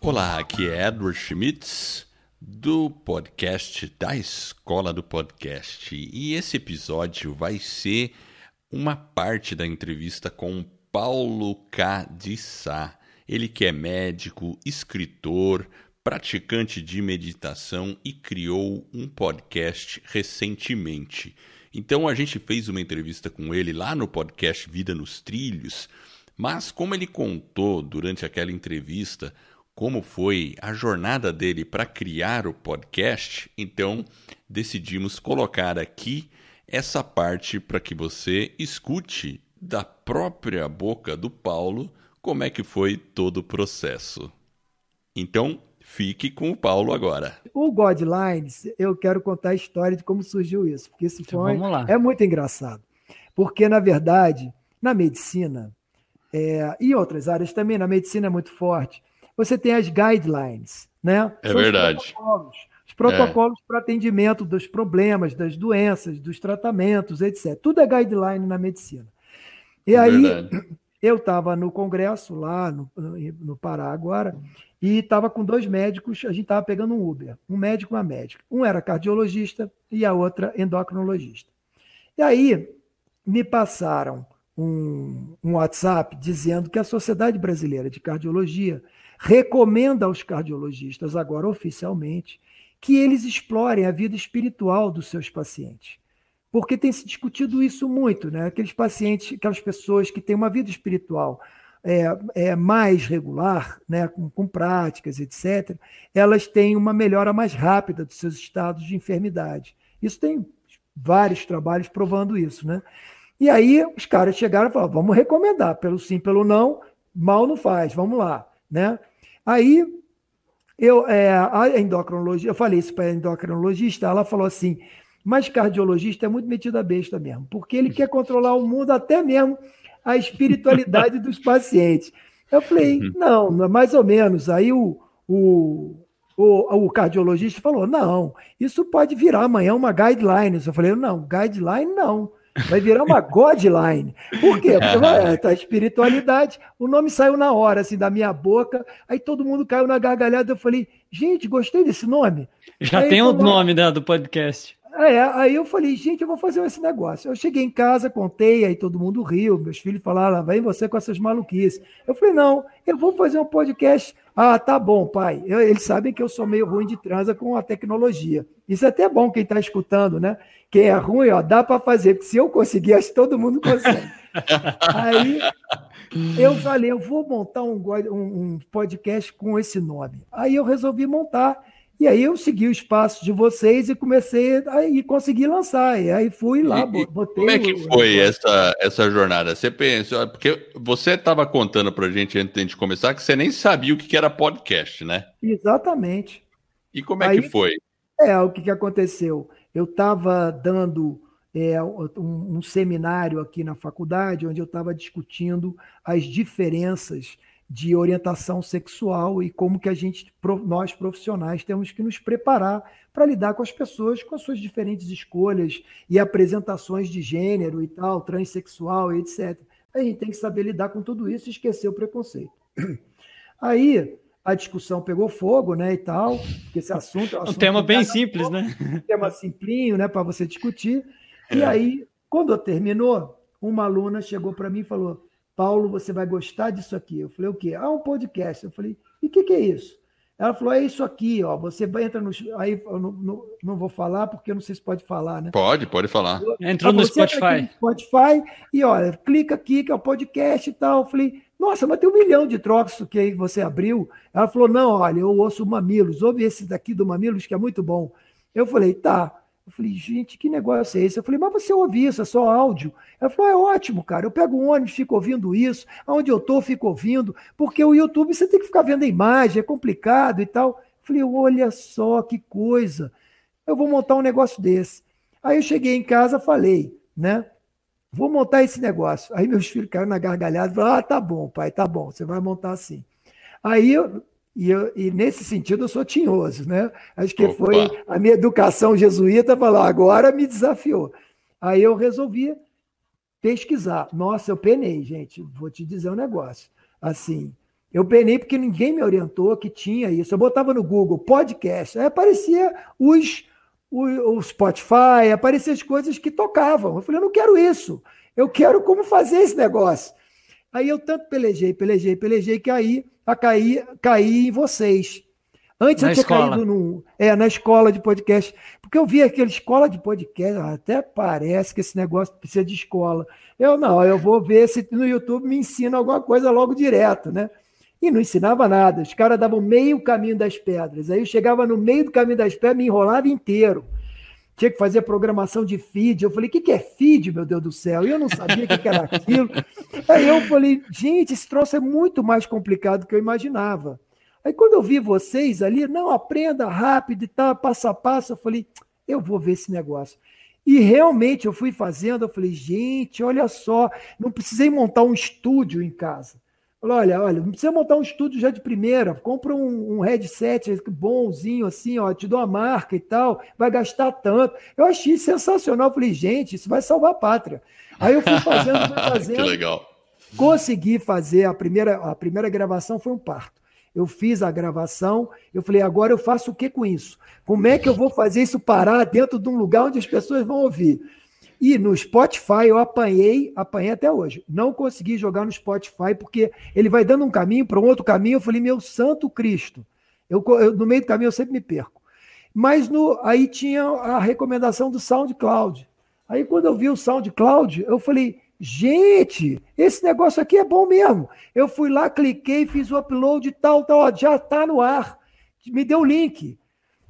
Olá, aqui é Edward Schmitz do podcast da Escola do Podcast. E esse episódio vai ser uma parte da entrevista com Paulo K. de Sá. Ele que é médico, escritor, praticante de meditação e criou um podcast recentemente. Então a gente fez uma entrevista com ele lá no podcast Vida nos Trilhos, mas como ele contou durante aquela entrevista como foi a jornada dele para criar o podcast, então decidimos colocar aqui essa parte para que você escute da própria boca do Paulo como é que foi todo o processo. Então, fique com o Paulo agora. O Godlines, eu quero contar a história de como surgiu isso, porque isso então, foi, é muito engraçado. Porque, na verdade, na medicina, é, e outras áreas também, na medicina é muito forte, você tem as guidelines, né? É São verdade. Os protocolos, os protocolos é. para atendimento dos problemas, das doenças, dos tratamentos, etc. Tudo é guideline na medicina. E é aí, verdade. eu estava no congresso lá no, no Pará agora, e estava com dois médicos, a gente estava pegando um Uber, um médico e uma médica. Um era cardiologista e a outra endocrinologista. E aí me passaram um, um WhatsApp dizendo que a Sociedade Brasileira de Cardiologia recomenda aos cardiologistas, agora oficialmente, que eles explorem a vida espiritual dos seus pacientes. Porque tem se discutido isso muito, né? Aqueles pacientes, aquelas pessoas que têm uma vida espiritual é, é mais regular, né, com, com práticas, etc., elas têm uma melhora mais rápida dos seus estados de enfermidade. Isso tem vários trabalhos provando isso, né? E aí os caras chegaram e falaram: vamos recomendar, pelo sim, pelo não, mal não faz, vamos lá, né? Aí eu, é, a endocrinologia, eu falei isso para a endocrinologista, ela falou assim: mas cardiologista é muito metido a besta mesmo, porque ele quer controlar o mundo, até mesmo a espiritualidade dos pacientes. Eu falei, uhum. não, mais ou menos. Aí o, o, o, o, cardiologista falou: não, isso pode virar amanhã uma guideline. Eu falei: não, guideline não. Vai virar uma Godline. Por quê? Porque tá espiritualidade. O nome saiu na hora, assim, da minha boca. Aí todo mundo caiu na gargalhada. Eu falei, gente, gostei desse nome. Já aí, tem o nome né, do podcast. É, aí eu falei, gente, eu vou fazer esse negócio. Eu cheguei em casa, contei, aí todo mundo riu. Meus filhos falaram, lá vem você com essas maluquices. Eu falei, não, eu vou fazer um podcast. Ah, tá bom, pai. Eu, eles sabem que eu sou meio ruim de transa com a tecnologia. Isso é até bom quem está escutando, né? Quem é ruim, ó, dá para fazer, porque se eu conseguir, acho que todo mundo consegue. aí eu falei, eu vou montar um, um podcast com esse nome. Aí eu resolvi montar. E aí eu segui os passos de vocês e comecei a e consegui lançar. E aí fui lá, e, botei. Como é que foi o... essa, essa jornada? Você pensou, porque você estava contando para a gente antes de começar que você nem sabia o que era podcast, né? Exatamente. E como é aí, que foi? É, o que, que aconteceu? Eu estava dando é, um, um seminário aqui na faculdade, onde eu estava discutindo as diferenças de orientação sexual e como que a gente, nós profissionais, temos que nos preparar para lidar com as pessoas com as suas diferentes escolhas e apresentações de gênero e tal, transexual e etc. A gente tem que saber lidar com tudo isso e esquecer o preconceito. Aí a discussão pegou fogo, né, e tal, porque esse assunto... É um, assunto um tema bem simples, fogo, né? Um tema simplinho, né, para você discutir. É. E aí, quando terminou, uma aluna chegou para mim e falou Paulo, você vai gostar disso aqui. Eu falei, o quê? Ah, um podcast. Eu falei, e o que, que, é isso? Ela falou, é isso aqui, ó. Você entra no. Aí eu não, não, não, vou falar, porque eu não sei se pode falar, né? Pode, pode falar. Entrou no Spotify. No Spotify e olha, clica aqui, que é o podcast e tal. Eu falei, nossa, mas tem um milhão de trocos que aí você abriu. Ela falou, não, olha, eu ouço Mamilos, ouve esse daqui do Mamilos, que é muito bom. Eu falei, tá. Eu falei, gente, que negócio é esse? Eu falei, mas você ouve isso, é só áudio. Ela falou, é ótimo, cara. Eu pego um ônibus, fico ouvindo isso. Onde eu tô, fico ouvindo. Porque o YouTube você tem que ficar vendo a imagem, é complicado e tal. Eu falei, olha só que coisa. Eu vou montar um negócio desse. Aí eu cheguei em casa, falei, né? Vou montar esse negócio. Aí meus filhos caíram na gargalhada e falaram: Ah, tá bom, pai, tá bom, você vai montar assim. Aí eu, e, eu, e, nesse sentido eu sou tinhoso, né? Acho que Opa. foi a minha educação jesuíta falar, agora me desafiou. Aí eu resolvi pesquisar. Nossa, eu penei, gente. Vou te dizer um negócio. Assim, eu penei porque ninguém me orientou que tinha isso. Eu botava no Google podcast, aí aparecia os, o, o Spotify, aparecia as coisas que tocavam. Eu falei, eu não quero isso. Eu quero como fazer esse negócio. Aí eu tanto pelejei, pelejei, pelejei, que aí a cair, caí em vocês. Antes na eu tinha escola. caído no, é, na escola de podcast, porque eu vi aquela escola de podcast, até parece que esse negócio precisa de escola. Eu não, eu vou ver se no YouTube me ensina alguma coisa logo direto, né? E não ensinava nada. Os caras davam meio caminho das pedras. Aí eu chegava no meio do caminho das pedras, me enrolava inteiro. Tinha que fazer programação de feed. Eu falei, o que, que é feed, meu Deus do céu? E eu não sabia o que, que era aquilo. Aí eu falei, gente, esse troço é muito mais complicado do que eu imaginava. Aí quando eu vi vocês ali, não, aprenda rápido e tal, passo a passo, eu falei, eu vou ver esse negócio. E realmente eu fui fazendo, eu falei, gente, olha só, não precisei montar um estúdio em casa. Falou, olha, olha, não precisa montar um estúdio já de primeira, compra um, um headset bonzinho assim, ó, te dou uma marca e tal, vai gastar tanto. Eu achei sensacional, falei, gente, isso vai salvar a pátria. Aí eu fui fazendo, fui fazendo. que legal. Consegui fazer a primeira, a primeira gravação foi um parto. Eu fiz a gravação, eu falei, agora eu faço o que com isso? Como é que eu vou fazer isso parar dentro de um lugar onde as pessoas vão ouvir? E no Spotify eu apanhei, apanhei até hoje. Não consegui jogar no Spotify porque ele vai dando um caminho para um outro caminho. Eu falei, meu santo Cristo. Eu, eu, no meio do caminho eu sempre me perco. Mas no, aí tinha a recomendação do SoundCloud. Aí quando eu vi o SoundCloud, eu falei, gente, esse negócio aqui é bom mesmo. Eu fui lá, cliquei, fiz o upload e tal, tal, ó, já está no ar. Me deu o link.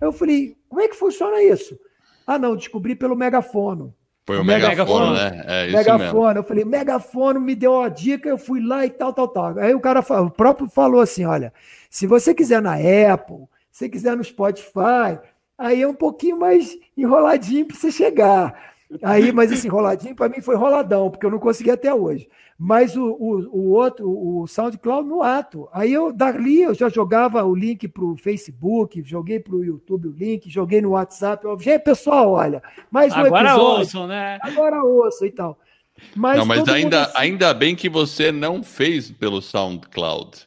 Eu falei, como é que funciona isso? Ah, não, descobri pelo megafono. Foi o, o megafone, né? É isso megafone. Mesmo. Eu falei, megafone me deu uma dica, eu fui lá e tal, tal, tal. Aí o cara o próprio falou assim: olha, se você quiser na Apple, se quiser no Spotify, aí é um pouquinho mais enroladinho para você chegar. Aí, mas esse enroladinho para mim foi roladão, porque eu não consegui até hoje mas o, o, o, outro, o SoundCloud no ato. Aí eu, dali, eu já jogava o link para o Facebook, joguei para o YouTube o link, joguei no WhatsApp. Eu, Gente, pessoal, olha, mais um Agora episódio. ouçam, né? Agora ouçam e tal. Mas, não, mas ainda, assim... ainda bem que você não fez pelo SoundCloud.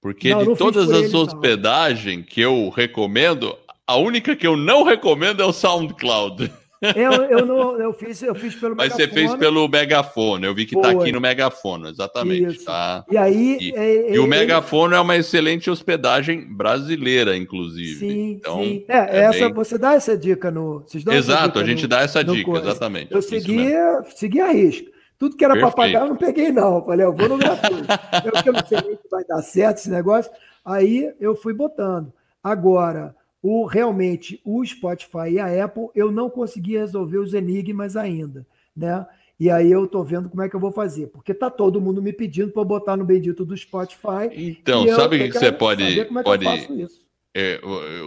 Porque não, de todas as ele, hospedagens não. que eu recomendo, a única que eu não recomendo é o SoundCloud. Eu, eu, não, eu, fiz, eu fiz pelo Mas megafone. você fez pelo megafone, eu vi que está aqui no megafone, exatamente. Tá? E aí. E, é, e o megafone é uma excelente hospedagem brasileira, inclusive. Sim, então, sim. É, é essa, bem... você dá essa dica no. Exato, a gente no, dá essa dica, exatamente. Eu segui, segui a risca. Tudo que era para pagar, eu não peguei, não. Eu falei, eu vou no gratuito. eu, eu não sei nem se vai dar certo esse negócio. Aí eu fui botando. Agora, o realmente o Spotify e a Apple, eu não consegui resolver os enigmas ainda, né? E aí eu tô vendo como é que eu vou fazer, porque tá todo mundo me pedindo para botar no bendito do Spotify. Então, sabe o que, você pode pode é,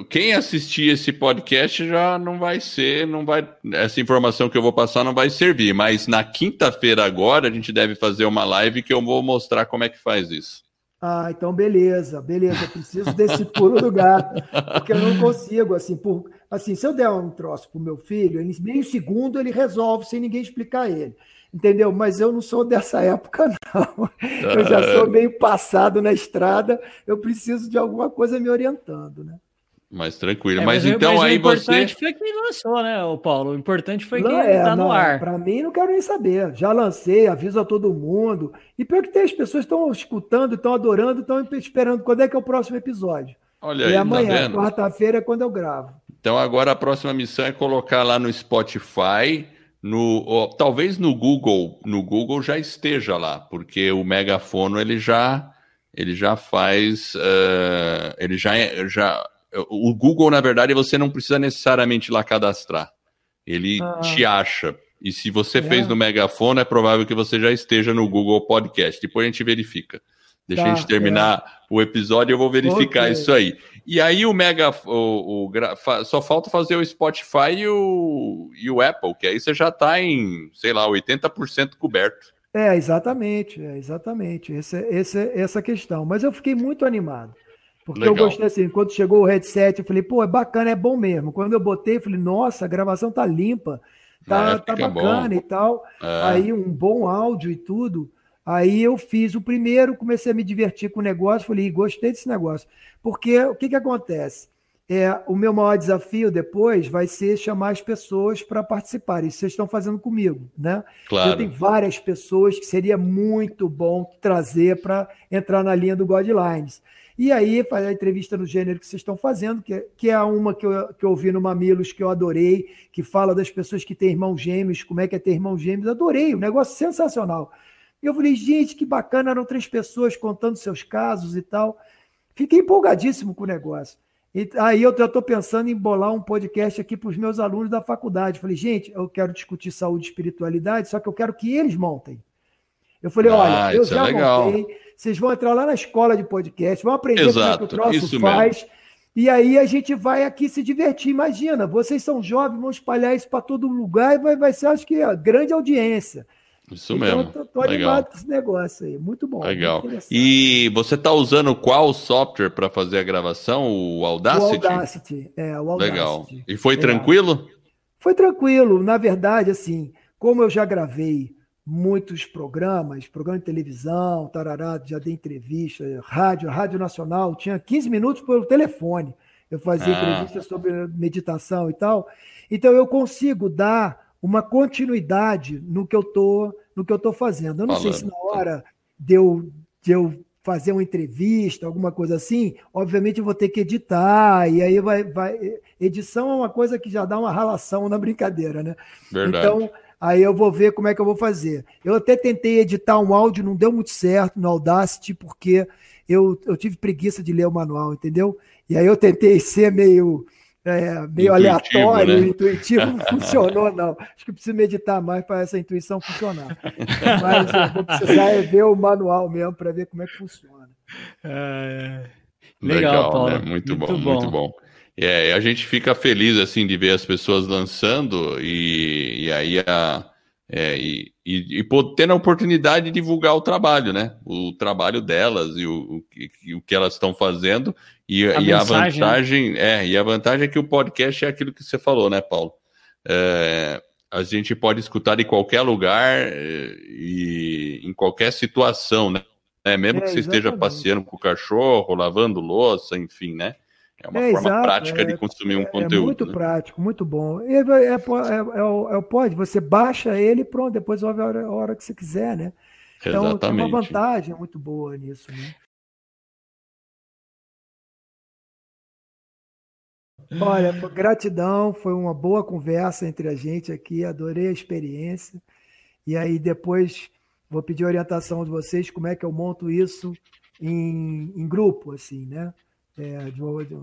quem assistir esse podcast já não vai ser, não vai essa informação que eu vou passar não vai servir, mas na quinta-feira agora a gente deve fazer uma live que eu vou mostrar como é que faz isso. Ah, então beleza, beleza. Eu preciso desse pulo do gato, porque eu não consigo, assim, por, assim, se eu der um troço pro meu filho, em meio segundo ele resolve sem ninguém explicar ele. Entendeu? Mas eu não sou dessa época, não. Eu já sou meio passado na estrada, eu preciso de alguma coisa me orientando, né? Mais tranquilo. É, mas, mas, então mas aí você. O importante foi quem lançou, né, o Paulo? O importante foi quem é, tá no ar. Para mim, não quero nem saber. Já lancei, aviso a todo mundo. E pior que tem, as pessoas estão escutando, estão adorando, estão esperando quando é que é o próximo episódio. Olha e aí, amanhã, tá quarta-feira, é quando eu gravo. Então agora a próxima missão é colocar lá no Spotify, no talvez no Google, no Google já esteja lá, porque o megafono ele já ele já faz, uh, ele já já o Google, na verdade, você não precisa necessariamente lá cadastrar. Ele ah. te acha. E se você é. fez no megafone, é provável que você já esteja no Google Podcast. Depois a gente verifica. Deixa tá, a gente terminar é. o episódio e eu vou verificar okay. isso aí. E aí o Mega. O, o, só falta fazer o Spotify e o, e o Apple, que aí você já está em, sei lá, 80% coberto. É, exatamente, é, exatamente. Essa, essa, essa questão. Mas eu fiquei muito animado. Porque Legal. eu gostei assim, quando chegou o headset, eu falei, pô, é bacana, é bom mesmo. Quando eu botei, eu falei, nossa, a gravação tá limpa. tá, tá bacana bom. e tal. É. Aí um bom áudio e tudo. Aí eu fiz o primeiro, comecei a me divertir com o negócio, falei, gostei desse negócio. Porque o que, que acontece? É, o meu maior desafio depois vai ser chamar as pessoas para participarem. Isso vocês estão fazendo comigo, né? Claro. Eu tenho várias pessoas que seria muito bom trazer para entrar na linha do Guidelines. E aí, fazer a entrevista no gênero que vocês estão fazendo, que é, que é uma que eu, que eu vi no Mamilos, que eu adorei, que fala das pessoas que têm irmãos gêmeos, como é que é ter irmãos gêmeos. Adorei, um negócio sensacional. E eu falei, gente, que bacana, eram três pessoas contando seus casos e tal. Fiquei empolgadíssimo com o negócio. E aí eu estou pensando em bolar um podcast aqui para os meus alunos da faculdade. Falei, gente, eu quero discutir saúde e espiritualidade, só que eu quero que eles montem. Eu falei, ah, olha, eu é já é montei, vocês vão entrar lá na escola de podcast, vão aprender Exato, como é que o troço faz. Mesmo. E aí a gente vai aqui se divertir. Imagina, vocês são jovens, vão espalhar isso para todo lugar e vai, vai ser, acho que, a grande audiência. Isso então, mesmo. Tô, tô animado com esse negócio aí. Muito bom. Legal. Muito e você está usando qual software para fazer a gravação? O Audacity? O Audacity, é, o Audacity. Legal. E foi é. tranquilo? Foi tranquilo. Na verdade, assim, como eu já gravei muitos programas, programa de televisão, tarará, já dei entrevista, rádio, Rádio Nacional, tinha 15 minutos pelo telefone. Eu fazia ah. entrevista sobre meditação e tal. Então eu consigo dar uma continuidade no que eu tô, no que eu tô fazendo. Eu não Falando. sei se na hora de eu, de eu fazer uma entrevista, alguma coisa assim, obviamente eu vou ter que editar, e aí vai, vai. Edição é uma coisa que já dá uma relação na brincadeira, né? Verdade. Então, aí eu vou ver como é que eu vou fazer. Eu até tentei editar um áudio, não deu muito certo no Audacity, porque eu, eu tive preguiça de ler o manual, entendeu? E aí eu tentei ser meio é, meio intuitivo, aleatório, né? intuitivo, não funcionou, não. Acho que preciso meditar mais para essa intuição funcionar. Mas eu vou precisar é ver o manual mesmo para ver como é que funciona. É... Legal, Legal, Paulo. Né? Muito, muito bom, bom, muito bom. É, a gente fica feliz assim de ver as pessoas lançando e, e aí a, é, e, e, e tendo a oportunidade de divulgar o trabalho, né? O trabalho delas e o, o, o que elas estão fazendo e a, e a vantagem é e a vantagem é que o podcast é aquilo que você falou, né, Paulo? É, a gente pode escutar em qualquer lugar é, e em qualquer situação, né? É, mesmo é, que você exatamente. esteja passeando com o cachorro, lavando louça, enfim, né? É uma é, forma exato, prática de consumir um conteúdo. É muito né? prático, muito bom. É, é, é, o pode, você baixa ele e pronto, depois ouve a hora, a hora que você quiser, né? Então Exatamente. tem uma vantagem muito boa nisso, né? Olha, gratidão, foi uma boa conversa entre a gente aqui, adorei a experiência. E aí depois vou pedir orientação de vocês como é que eu monto isso em, em grupo, assim, né? É, de uma, de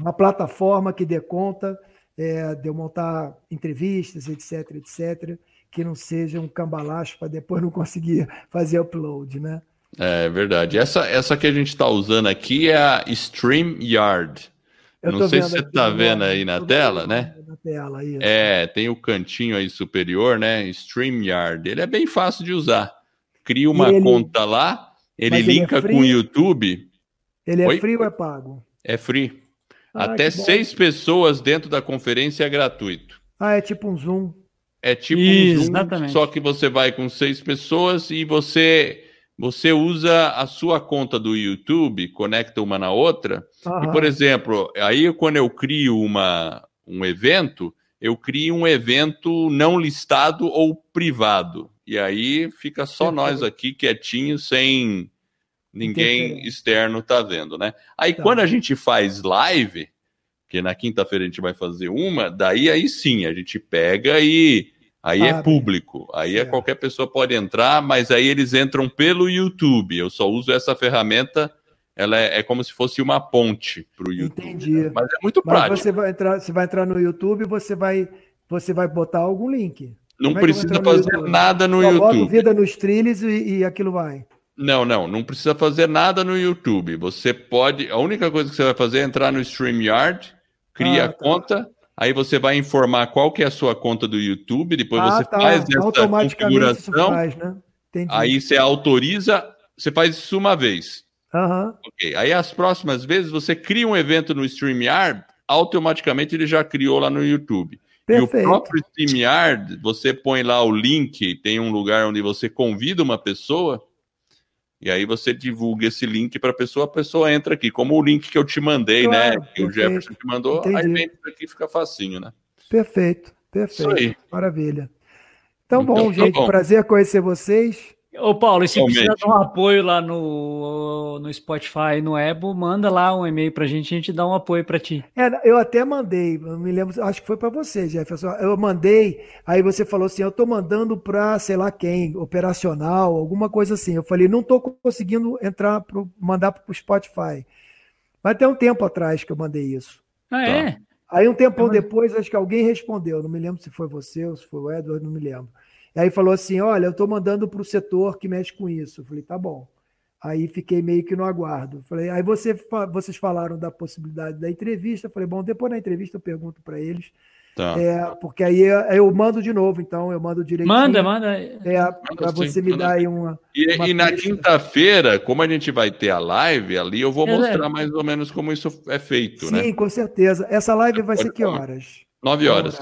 uma, plataforma que dê conta é, de eu montar entrevistas, etc, etc, que não seja um cambalacho para depois não conseguir fazer upload, né? É verdade. Essa, essa que a gente está usando aqui é a StreamYard. Eu não sei se você está vendo aí na tela, né? Na tela, isso. É, tem o cantinho aí superior, né? StreamYard. Ele é bem fácil de usar. Cria uma ele... conta lá, ele Mas linka ele é com o YouTube. Ele é Oi? free ou é pago? É free. Ah, Até seis pessoas dentro da conferência é gratuito. Ah, é tipo um Zoom. É tipo Isso, um Zoom, exatamente. só que você vai com seis pessoas e você você usa a sua conta do YouTube, conecta uma na outra, Aham. e, por exemplo, aí quando eu crio uma, um evento, eu crio um evento não listado ou privado. E aí fica só nós aqui quietinhos, sem ninguém externo tá vendo, né? Aí tá. quando a gente faz live, que na quinta-feira a gente vai fazer uma, daí aí sim, a gente pega e Aí é público, aí é qualquer pessoa pode entrar, mas aí eles entram pelo YouTube. Eu só uso essa ferramenta, ela é, é como se fosse uma ponte para o YouTube. Entendi. Mas é muito mas prático. Você vai entrar, você vai entrar no YouTube, você vai, você vai botar algum link. Não é precisa fazer nada no só YouTube. Bota vida nos trilhos e, e aquilo vai. Não, não, não precisa fazer nada no YouTube. Você pode. A única coisa que você vai fazer é entrar no StreamYard, cria ah, tá. a conta Aí você vai informar qual que é a sua conta do YouTube, depois ah, você tá. faz essa configuração. Faz, né? Aí você autoriza, você faz isso uma vez. Uhum. Ok. Aí as próximas vezes você cria um evento no StreamYard, automaticamente ele já criou lá no YouTube. Perfeito. E o próprio StreamYard, você põe lá o link, tem um lugar onde você convida uma pessoa, e aí você divulga esse link para a pessoa, a pessoa entra aqui, como o link que eu te mandei, né? claro, né? Que perfeito. o Jefferson te mandou, Entendi. aí vem aqui fica facinho, né? Perfeito, perfeito. Maravilha. Então, então bom, tá gente, bom. prazer conhecer vocês. Ô, Paulo, e se Realmente. precisar de um apoio lá no, no Spotify, no Ebo, manda lá um e-mail pra gente, a gente dá um apoio pra ti. É, eu até mandei, eu me lembro, acho que foi para você, Jefferson. Eu mandei, aí você falou assim: eu tô mandando pra sei lá quem, operacional, alguma coisa assim. Eu falei, não tô conseguindo entrar, pro, mandar pro Spotify. Mas tem um tempo atrás que eu mandei isso. Ah, tá. é? Aí um tempo depois, acho que alguém respondeu, não me lembro se foi você ou se foi o Edward, não me lembro. E aí falou assim: olha, eu estou mandando para o setor que mexe com isso. Eu falei, tá bom. Aí fiquei meio que no aguardo. Falei, aí você, vocês falaram da possibilidade da entrevista. Eu falei, bom, depois da entrevista eu pergunto para eles. Tá. É, porque aí eu mando de novo, então eu mando direitinho. Manda, manda. É, para você me dar aí uma. E, uma e na quinta-feira, como a gente vai ter a live ali, eu vou é, mostrar mais ou menos como isso é feito, Sim, né? Sim, com certeza. Essa live vai ser que horas? Nove horas.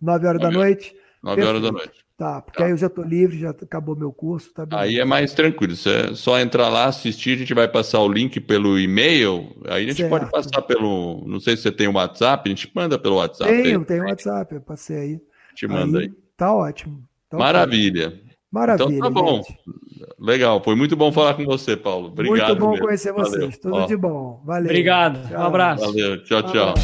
Nove horas da noite? Nove horas da noite. Tá, porque tá. aí eu já estou livre, já acabou meu curso. Tá aí é mais tranquilo, você é só entrar lá, assistir, a gente vai passar o link pelo e-mail, aí a gente certo. pode passar pelo, não sei se você tem o WhatsApp, a gente manda pelo WhatsApp. Tenho, tenho o WhatsApp, eu passei aí. Te manda aí. aí. Tá ótimo. Tá Maravilha. Okay. Maravilha. Então tá bom. Gente. Legal, foi muito bom falar com você, Paulo. Obrigado. Muito bom mesmo. conhecer vocês. Valeu. Tudo Ó. de bom. Valeu. Obrigado. Tchau. Um abraço. Valeu. Tchau, tchau.